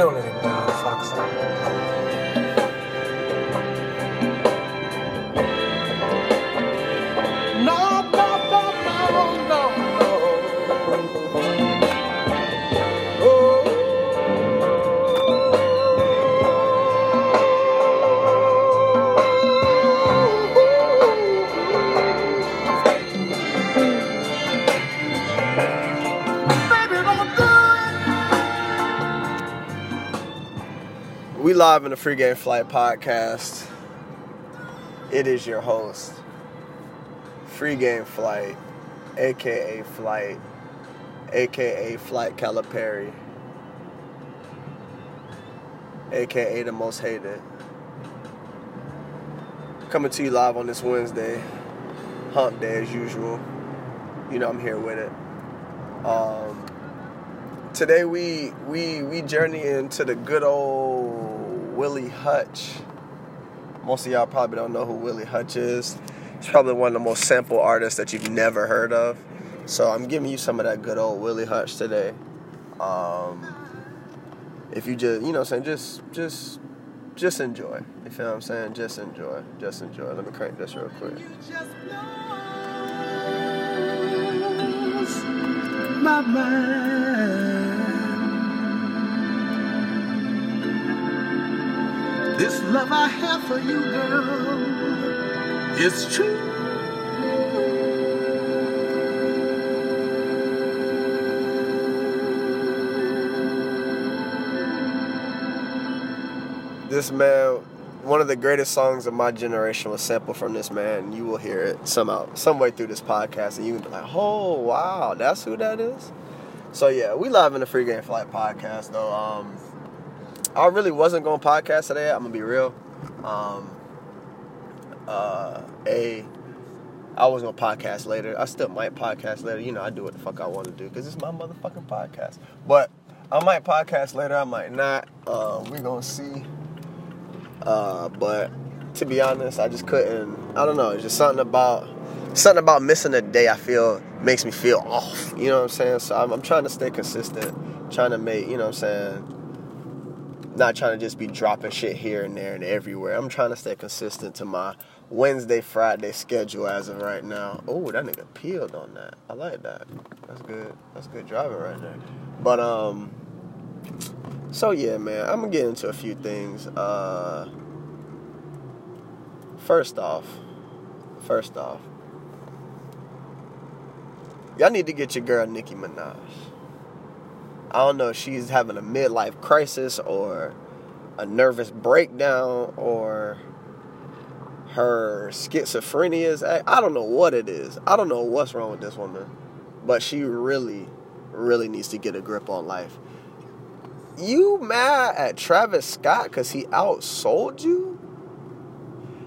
Don't let him down, We live in the Free Game Flight podcast. It is your host, Free Game Flight, aka Flight, aka Flight Calipari, aka the most hated. Coming to you live on this Wednesday, hump day as usual. You know I'm here with it. Um, today we we we journey into the good old Willie Hutch. Most of y'all probably don't know who Willie Hutch is. He's probably one of the most sample artists that you've never heard of. So I'm giving you some of that good old Willie Hutch today. Um, if you just you know I'm saying just just just enjoy. You feel what I'm saying? Just enjoy. Just enjoy. Let me crank this real quick. my mind. Love I have for you, girl, is true. This man, one of the greatest songs of my generation was sampled from this man. You will hear it somehow, some way through this podcast, and you can be like, "Oh, wow, that's who that is." So yeah, we live in the Free Game Flight podcast. Though um, I really wasn't going to podcast today. I'm gonna be real. Um, uh, a, I was gonna podcast later. I still might podcast later. You know, I do what the fuck I want to do because it's my motherfucking podcast. But I might podcast later. I might not. Uh, we're gonna see. Uh, but to be honest, I just couldn't. I don't know. It's just something about something about missing a day. I feel makes me feel off. You know what I'm saying? So I'm, I'm trying to stay consistent. Trying to make. You know what I'm saying? Not trying to just be dropping shit here and there and everywhere. I'm trying to stay consistent to my Wednesday, Friday schedule as of right now. Oh, that nigga peeled on that. I like that. That's good. That's good driving right there. But um. So yeah, man, I'm gonna get into a few things. Uh, first off, first off, y'all need to get your girl Nicki Minaj. I don't know if she's having a midlife crisis or a nervous breakdown or her schizophrenia is. I don't know what it is. I don't know what's wrong with this woman, but she really, really needs to get a grip on life you mad at Travis Scott because he outsold you?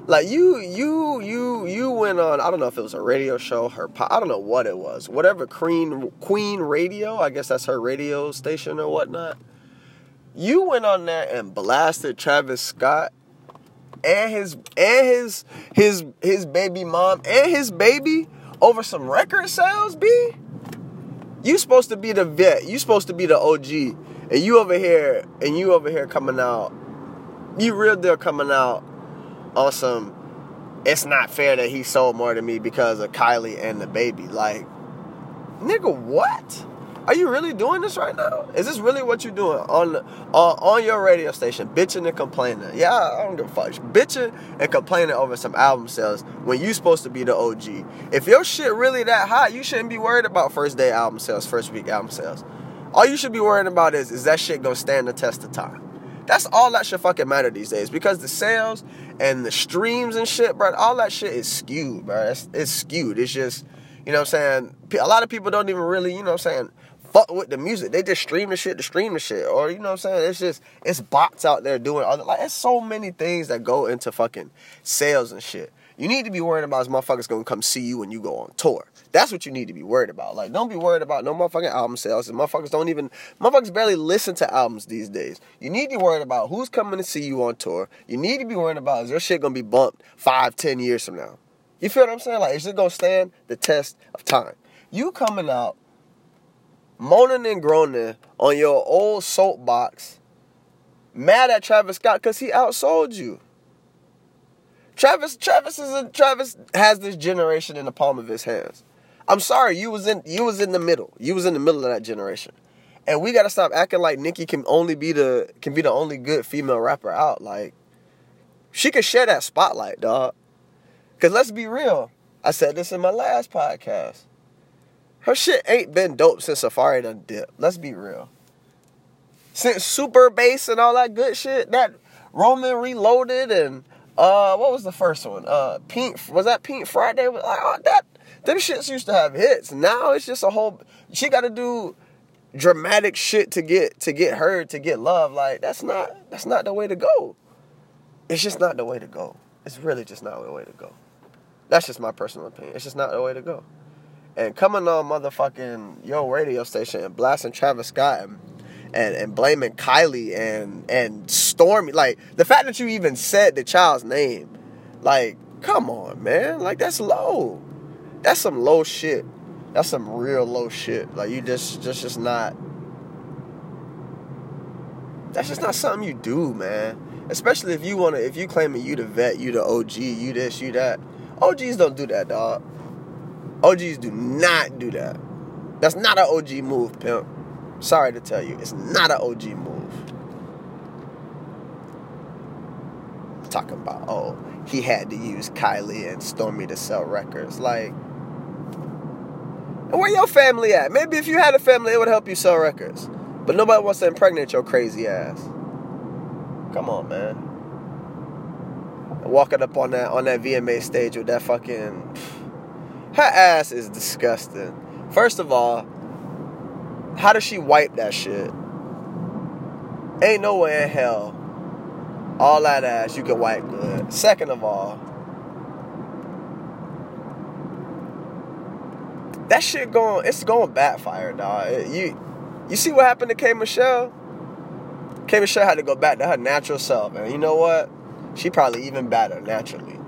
Like you, you, you, you went on. I don't know if it was a radio show. Her, I don't know what it was. Whatever Queen Queen Radio. I guess that's her radio station or whatnot. You went on there and blasted Travis Scott and his and his his his baby mom and his baby over some record sales. B. You supposed to be the vet. You supposed to be the OG. And you over here, and you over here coming out, you real deal coming out on some, it's not fair that he sold more to me because of Kylie and the baby. Like, nigga, what? Are you really doing this right now? Is this really what you're doing on on, on your radio station, bitching and complaining? Yeah, I don't give a fuck. Bitching and complaining over some album sales when you supposed to be the OG. If your shit really that hot, you shouldn't be worried about first day album sales, first week album sales. All you should be worrying about is is that shit gonna stand the test of time. That's all that should fucking matter these days because the sales and the streams and shit, bro, all that shit is skewed, bro. It's, it's skewed. It's just, you know what I'm saying? A lot of people don't even really, you know what I'm saying, fuck with the music. They just stream the shit to stream the shit. Or, you know what I'm saying? It's just, it's bots out there doing other, like, it's so many things that go into fucking sales and shit. You need to be worried about is motherfuckers gonna come see you when you go on tour. That's what you need to be worried about. Like, don't be worried about no motherfucking album sales. And motherfuckers don't even, motherfuckers barely listen to albums these days. You need to be worried about who's coming to see you on tour. You need to be worried about is your shit gonna be bumped five, ten years from now. You feel what I'm saying? Like, is it gonna stand the test of time? You coming out moaning and groaning on your old soapbox mad at Travis Scott because he outsold you. Travis, Travis is a, Travis has this generation in the palm of his hands. I'm sorry, you was in you was in the middle. You was in the middle of that generation. And we gotta stop acting like Nicki can only be the can be the only good female rapper out. Like, she could share that spotlight, dog. Cause let's be real. I said this in my last podcast. Her shit ain't been dope since Safari done dip. Let's be real. Since Super Bass and all that good shit, that Roman Reloaded and uh, what was the first one? Uh, Pink was that Pink Friday? Like oh, that them shits used to have hits. Now it's just a whole. She got to do dramatic shit to get to get heard to get love. Like that's not that's not the way to go. It's just not the way to go. It's really just not the way to go. That's just my personal opinion. It's just not the way to go. And coming on motherfucking yo radio station and blasting Travis Scott and and, and blaming Kylie and and Stormi, like the fact that you even said the child's name, like come on, man, like that's low. That's some low shit. That's some real low shit. Like you just just just not. That's just not something you do, man. Especially if you wanna, if you claiming you the vet, you the OG, you this, you that. OGs don't do that, dog. OGs do not do that. That's not an OG move, pimp. Sorry to tell you, it's not an OG move. Talking about, oh, he had to use Kylie and Stormi to sell records. Like, where your family at? Maybe if you had a family, it would help you sell records. But nobody wants to impregnate your crazy ass. Come on, man. Walking up on that on that VMA stage with that fucking her ass is disgusting. First of all, how does she wipe that shit? Ain't no way in hell all that ass you can wipe good. Second of all, that shit going it's going backfire, dog. You you see what happened to K Michelle? K Michelle had to go back to her natural self, and you know what? She probably even better naturally.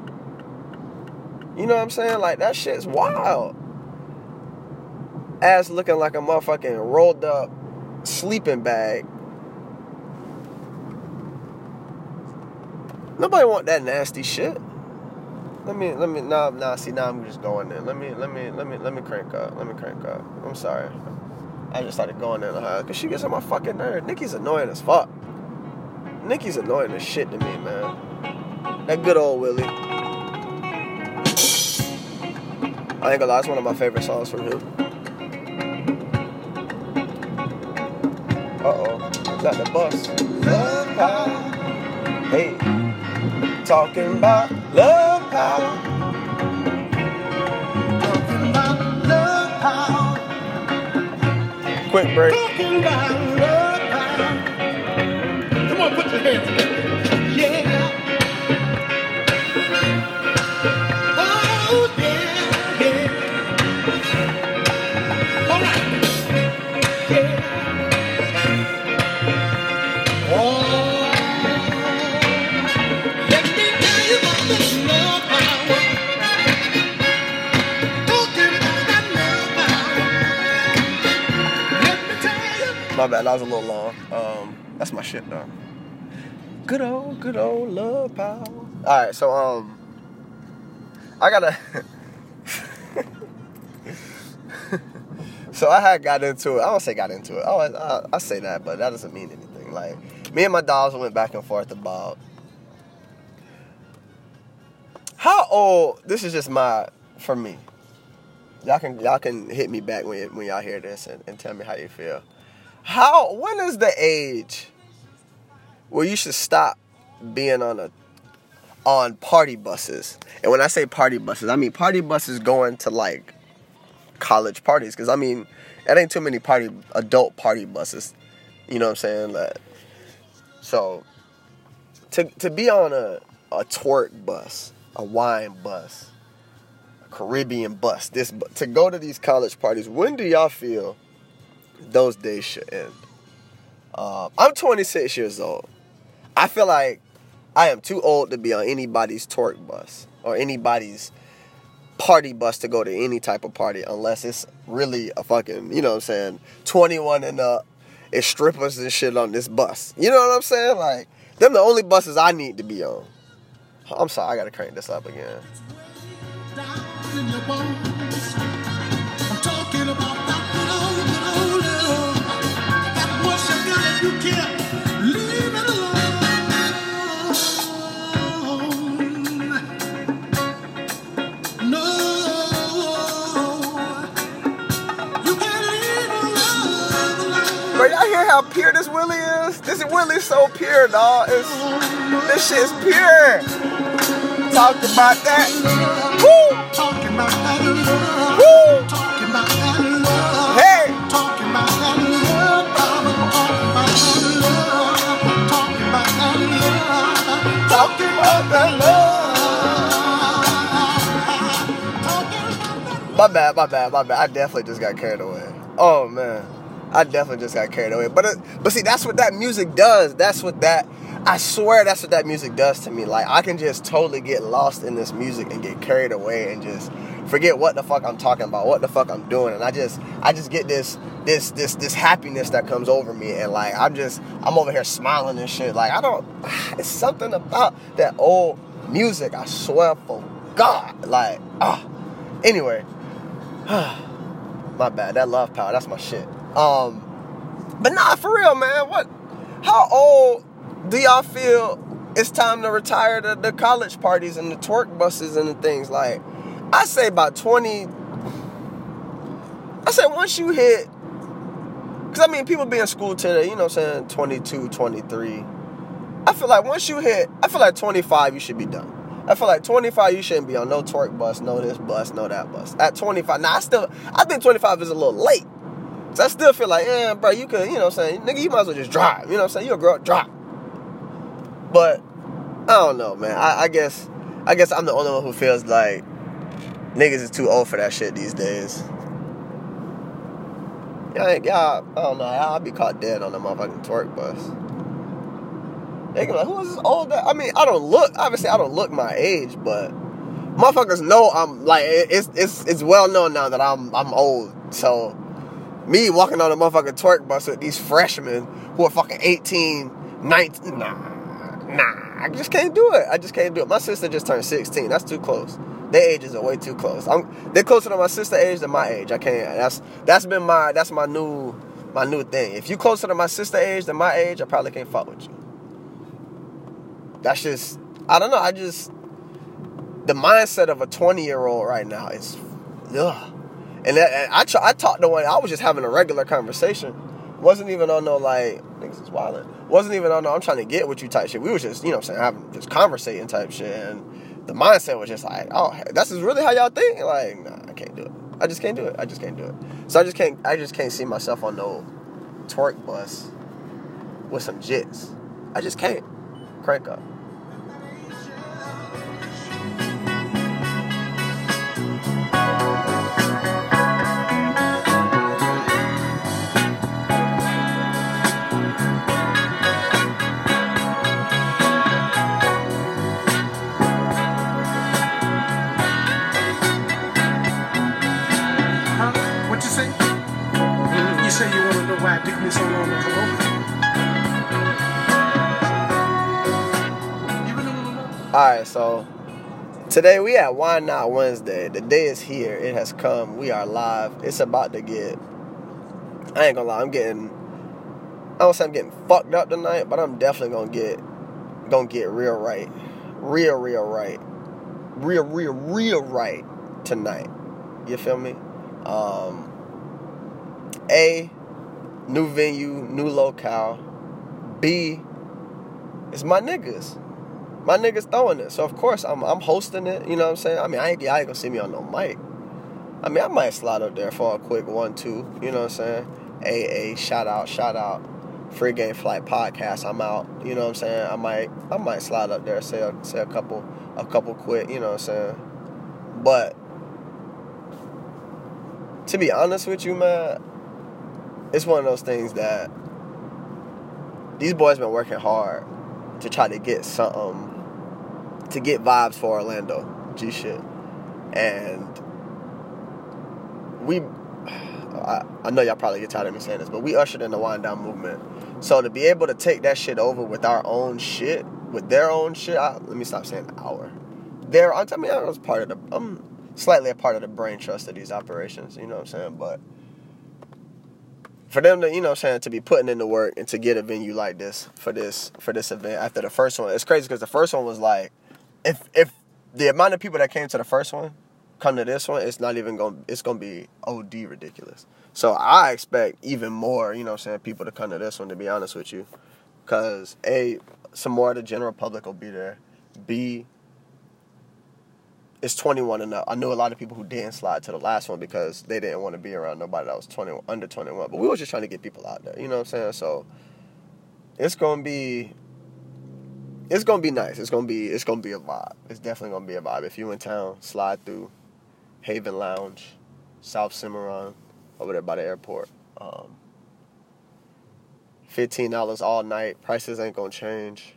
You know what I'm saying? Like that shit's wild. Ass looking like a motherfucking rolled up sleeping bag. Nobody want that nasty shit. Let me let me nah nah see now I'm just going there. Let me let me let me let me crank up. Let me crank up. I'm sorry. I just started going in uh, her because she gets on my fucking nerve. Nicki's annoying as fuck. Nicki's annoying as shit to me, man. That good old Willie. I think gonna lie, it's one of my favorite songs from him. That the bus? Love power. Hey, talking about love power. Talking about love power. Quick break. Talking about love power. Come on, put your hands together. My bad, that was a little long. Um, that's my shit though. Good old, good old love power. All right, so um, I gotta. so I had got into it. I don't say got into it. Oh, I, I, I say that, but that doesn't mean anything. Like me and my dogs went back and forth about how old. This is just my for me. Y'all can y'all can hit me back when when y'all hear this and, and tell me how you feel. How when is the age where you should stop being on a on party buses? And when I say party buses, I mean party buses going to like college parties because I mean that ain't too many party adult party buses. You know what I'm saying? Like, so to to be on a a twerk bus, a wine bus, a Caribbean bus, this to go to these college parties. When do y'all feel those days should end? Uh, I'm 26 years old. I feel like I am too old to be on anybody's twerk bus or anybody's party bus to go to any type of party unless it's really a fucking, you know what I'm saying, 21 and up it's strippers and shit on this bus. You know what I'm saying? Like, them the only buses I need to be on. I'm sorry, I gotta crank this up again. How pure this Willie is? This Willie's so pure, dog. It's, this shit's pure. Talk about that. Woo! Talking about that. Woo! Talking about that. Hey! My bad, my bad, my bad. I definitely just got carried away. Oh man, I definitely just got carried away. But it, but see, that's what that music does. That's what that. I swear, that's what that music does to me. Like I can just totally get lost in this music and get carried away and just forget what the fuck I'm talking about, what the fuck I'm doing, and I just I just get this this this this happiness that comes over me, and like I'm just I'm over here smiling and shit. Like I don't. It's something about that old music. I swear for God. Like ah. Anyway. my bad. That love power, that's my shit. Um, but nah, for real, man. What? How old do y'all feel it's time to retire the, the college parties and the twerk buses and the things? Like, I say about twenty. I say once you hit, because I mean, people be in school today. You know, what I'm saying 22, 23. I feel like once you hit, I feel like 25, you should be done. I feel like 25, you shouldn't be on no twerk bus, no this bus, no that bus. At 25, now I still, I think 25 is a little late. So I still feel like, yeah, bro, you could, you know what I'm saying? Nigga, you might as well just drive. You know what I'm saying? You'll grow up, drive. But, I don't know, man. I, I guess, I guess I'm the only one who feels like niggas is too old for that shit these days. Y'all, y'all I don't know, I'll be caught dead on the motherfucking twerk bus. They can be like, who is this old? guy?" I mean, I don't look. Obviously, I don't look my age, but motherfuckers know I'm like it's it's it's well known now that I'm I'm old. So me walking on a motherfucking twerk bus with these freshmen who are fucking 18, 19, nah, nah, I just can't do it. I just can't do it. My sister just turned 16. That's too close. Their ages are way too close. I'm they're closer to my sister age than my age. I can't. That's that's been my that's my new my new thing. If you closer to my sister age than my age, I probably can't fuck with you that's just I don't know. I just the mindset of a 20 year old right now is ugh. And, and I I talked to one. I was just having a regular conversation. Wasn't even on no like niggas is wildin'. Wasn't even on no I'm trying to get with you type shit. We was just you know what I'm saying having just conversating type shit. And the mindset was just like oh that's really how y'all think. Like nah I can't do it. I just can't do it. I just can't do it. So I just can't I just can't see myself on no twerk bus with some jits. I just can't. Crank up. Today we at Wine Not Wednesday. The day is here. It has come. We are live. It's about to get. I ain't gonna lie. I'm getting. I don't say I'm getting fucked up tonight, but I'm definitely gonna get, gonna get real right, real, real right, real, real, real right tonight. You feel me? Um. A, new venue, new locale. B, it's my niggas my niggas throwing it. So of course I'm I'm hosting it. You know what I'm saying? I mean I ain't, y'all ain't gonna see me on no mic. I mean I might slide up there for a quick one two. You know what I'm saying? AA shout out shout out. Free Game Flight podcast. I'm out. You know what I'm saying? I might I might slide up there say a, say a couple a couple quick. You know what I'm saying? But to be honest with you, man, it's one of those things that these boys been working hard to try to get something to get vibes for Orlando G shit and we I, I know y'all probably get tired of me saying this, but we ushered in the wind down movement. So to be able to take that shit over with our own shit, with their own shit, I, let me stop saying our. Their, I mean, I was part of the, I'm slightly a part of the brain trust of these operations. You know what I'm saying? But for them to, you know what I'm saying, to be putting in the work and to get a venue like this for this for this event after the first one, it's crazy because the first one was like, if if the amount of people that came to the first one come to this one, it's not even going. to It's gonna be od ridiculous. So I expect even more. You know, what I'm saying people to come to this one. To be honest with you, because a some more of the general public will be there. B it's 21 and up. I knew a lot of people who didn't slide to the last one because they didn't want to be around nobody that was 20 under 21. But we were just trying to get people out there. You know what I'm saying? So it's gonna be it's gonna be nice. It's gonna be it's gonna be a vibe. It's definitely gonna be a vibe. If you in town, slide through Haven Lounge, South Semoran, over there by the airport. Um, Fifteen dollars all night. Prices ain't gonna change.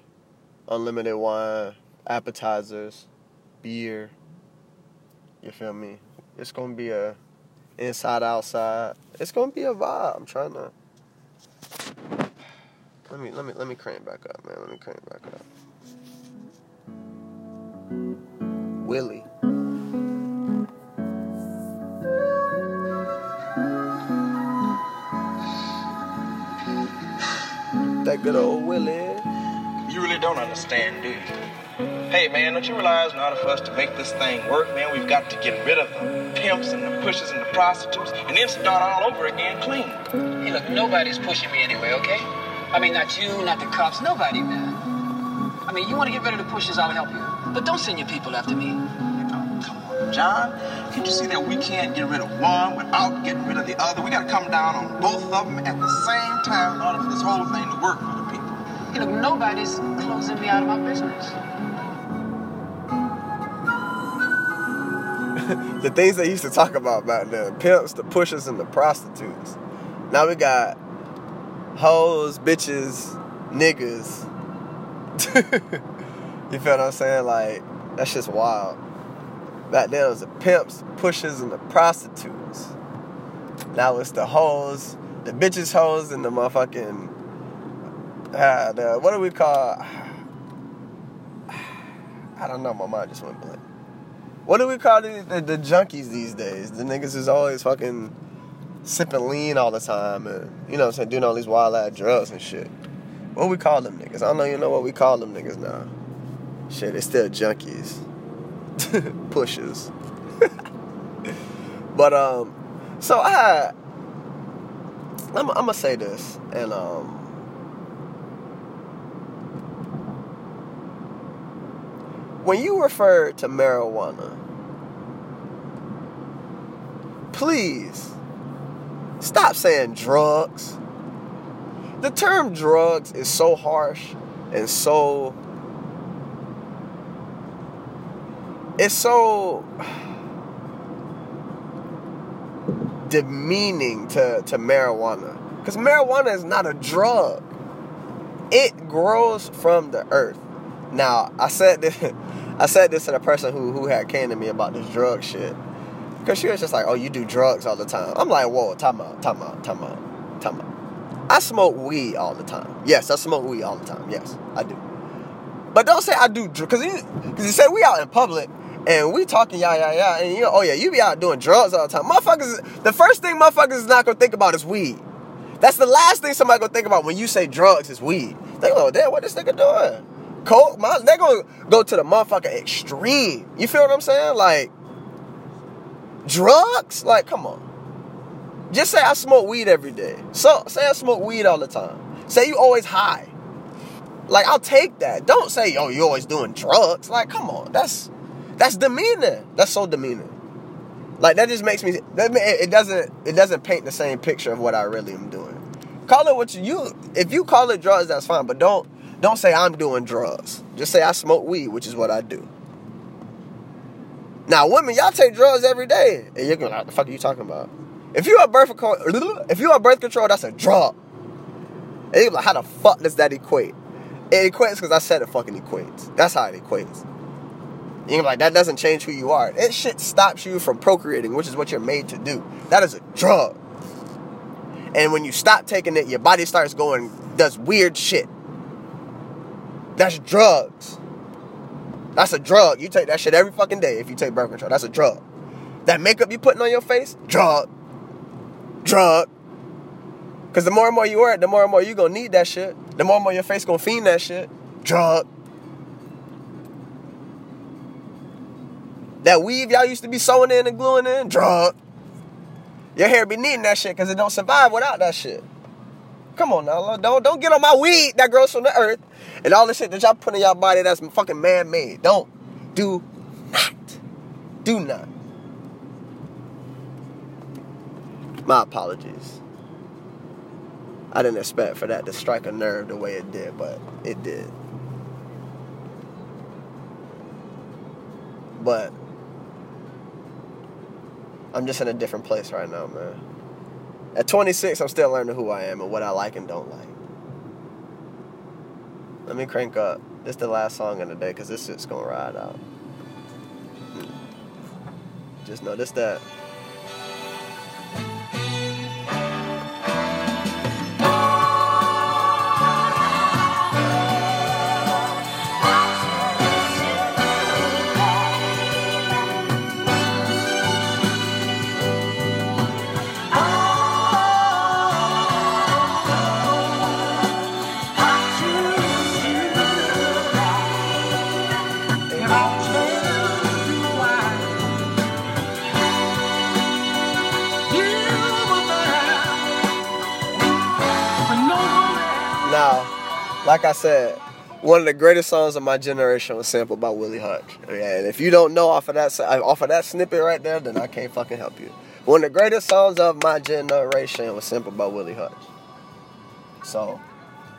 Unlimited wine, appetizers, beer. You feel me? It's gonna be a inside outside. It's gonna be a vibe. I'm trying to. Let me let me let me crank back up, man. Let me crank back up. Willie. That good old Willie. You really don't understand, do you? Hey, man, don't you realize in order for us to make this thing work, man, we've got to get rid of the pimps and the pushers and the prostitutes and then start all over again clean. Hey, look, nobody's pushing me anyway, okay? I mean, not you, not the cops, nobody, man. I mean, you want to get rid of the pushers, I'll help you. But don't send your people after me. Oh, come on, John. Can't you see that we can't get rid of one without getting rid of the other? We got to come down on both of them at the same time in order for this whole thing to work for the people. Hey, look, nobody's closing me out of my business. the things they used to talk about back then pimps, the pushers, and the prostitutes. Now we got hoes, bitches, niggas. you feel what I'm saying? Like, that's just wild. Back then it was the pimps, pushers, and the prostitutes. Now it's the hoes, the bitches, hoes, and the motherfucking. Uh, the, what do we call. I don't know, my mind just went blank. What do we call the, the, the junkies these days? The niggas is always fucking sipping lean all the time and, you know I'm saying, doing all these wild ass drugs and shit. What we call them niggas? I don't even know what we call them niggas now. Shit, it's still junkies. Pushers. but, um, so I I'm, I'm gonna say this, and, um, when you refer to marijuana, please stop saying drugs. The term drugs is so harsh and so it's so demeaning to, to marijuana. Because marijuana is not a drug. It grows from the earth. Now, I said this I said this to the person who who had came to me about this drug shit. Cause she was just like, oh, you do drugs all the time. I'm like, whoa, time out, time out, time out, time out. I smoke weed all the time. Yes, I smoke weed all the time. Yes, I do. But don't say I do drugs, cause you, cause you say we out in public and we talking yeah yeah yeah, and you know, oh yeah, you be out doing drugs all the time. Motherfuckers, the first thing motherfuckers is not gonna think about is weed. That's the last thing somebody gonna think about when you say drugs is weed. They go, damn, what this nigga doing? Coke, my, they're gonna go to the motherfucker extreme. You feel what I'm saying? Like drugs? Like, come on. Just say I smoke weed every day. So say I smoke weed all the time. Say you always high. Like I'll take that. Don't say, oh, you always doing drugs. Like, come on. That's that's demeaning. That's so demeaning. Like that just makes me that it doesn't it doesn't paint the same picture of what I really am doing. Call it what you, you if you call it drugs, that's fine. But don't don't say I'm doing drugs. Just say I smoke weed, which is what I do. Now, women, y'all take drugs every day, and you're gonna "What the fuck are you talking about?" If you are birth control, if you are birth control, that's a drug. And you're like, how the fuck does that equate? It equates because I said it fucking equates. That's how it equates. You're like, that doesn't change who you are. It shit stops you from procreating, which is what you're made to do. That is a drug. And when you stop taking it, your body starts going, does weird shit. That's drugs. That's a drug. You take that shit every fucking day if you take birth control. That's a drug. That makeup you putting on your face, drug. Drug. Cause the more and more you wear it, the more and more you gonna need that shit. The more and more your face gonna fiend that shit. Drug. That weave y'all used to be sewing in and gluing in, drug. Your hair be needing that shit because it don't survive without that shit. Come on now, don't don't get on my weed that grows from the earth and all the shit that y'all put in y'all body that's fucking man-made. Don't do not. Do not. My apologies. I didn't expect for that to strike a nerve the way it did, but it did. But I'm just in a different place right now, man. At 26, I'm still learning who I am and what I like and don't like. Let me crank up. This the last song of the day because this shit's gonna ride out. Hmm. Just notice that. Now, like I said, one of the greatest songs of my generation was sampled by Willie Hutch. Yeah, and if you don't know off of that off of that snippet right there, then I can't fucking help you. One of the greatest songs of my generation was sampled by Willie Hutch. So,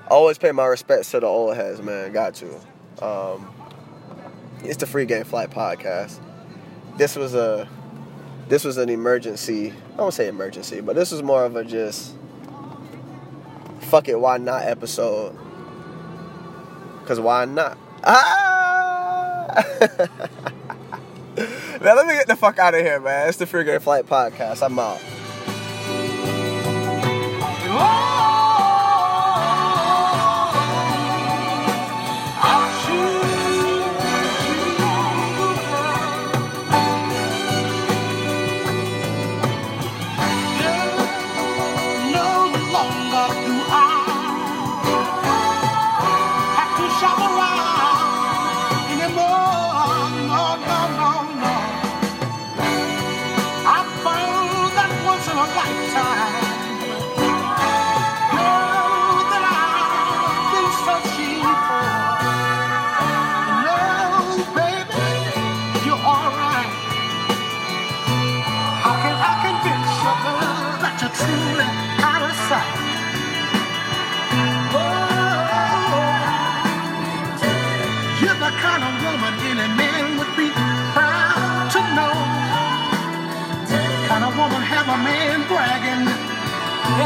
always pay my respects to the old heads, man. Got to. Um, it's the Free Game Flight podcast. This was a this was an emergency. I don't say emergency, but this was more of a just fuck it, why not episode. Cause why not? Ah! now let me get the fuck out of here, man. It's the Free Flight Podcast. I'm out.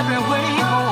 Kind of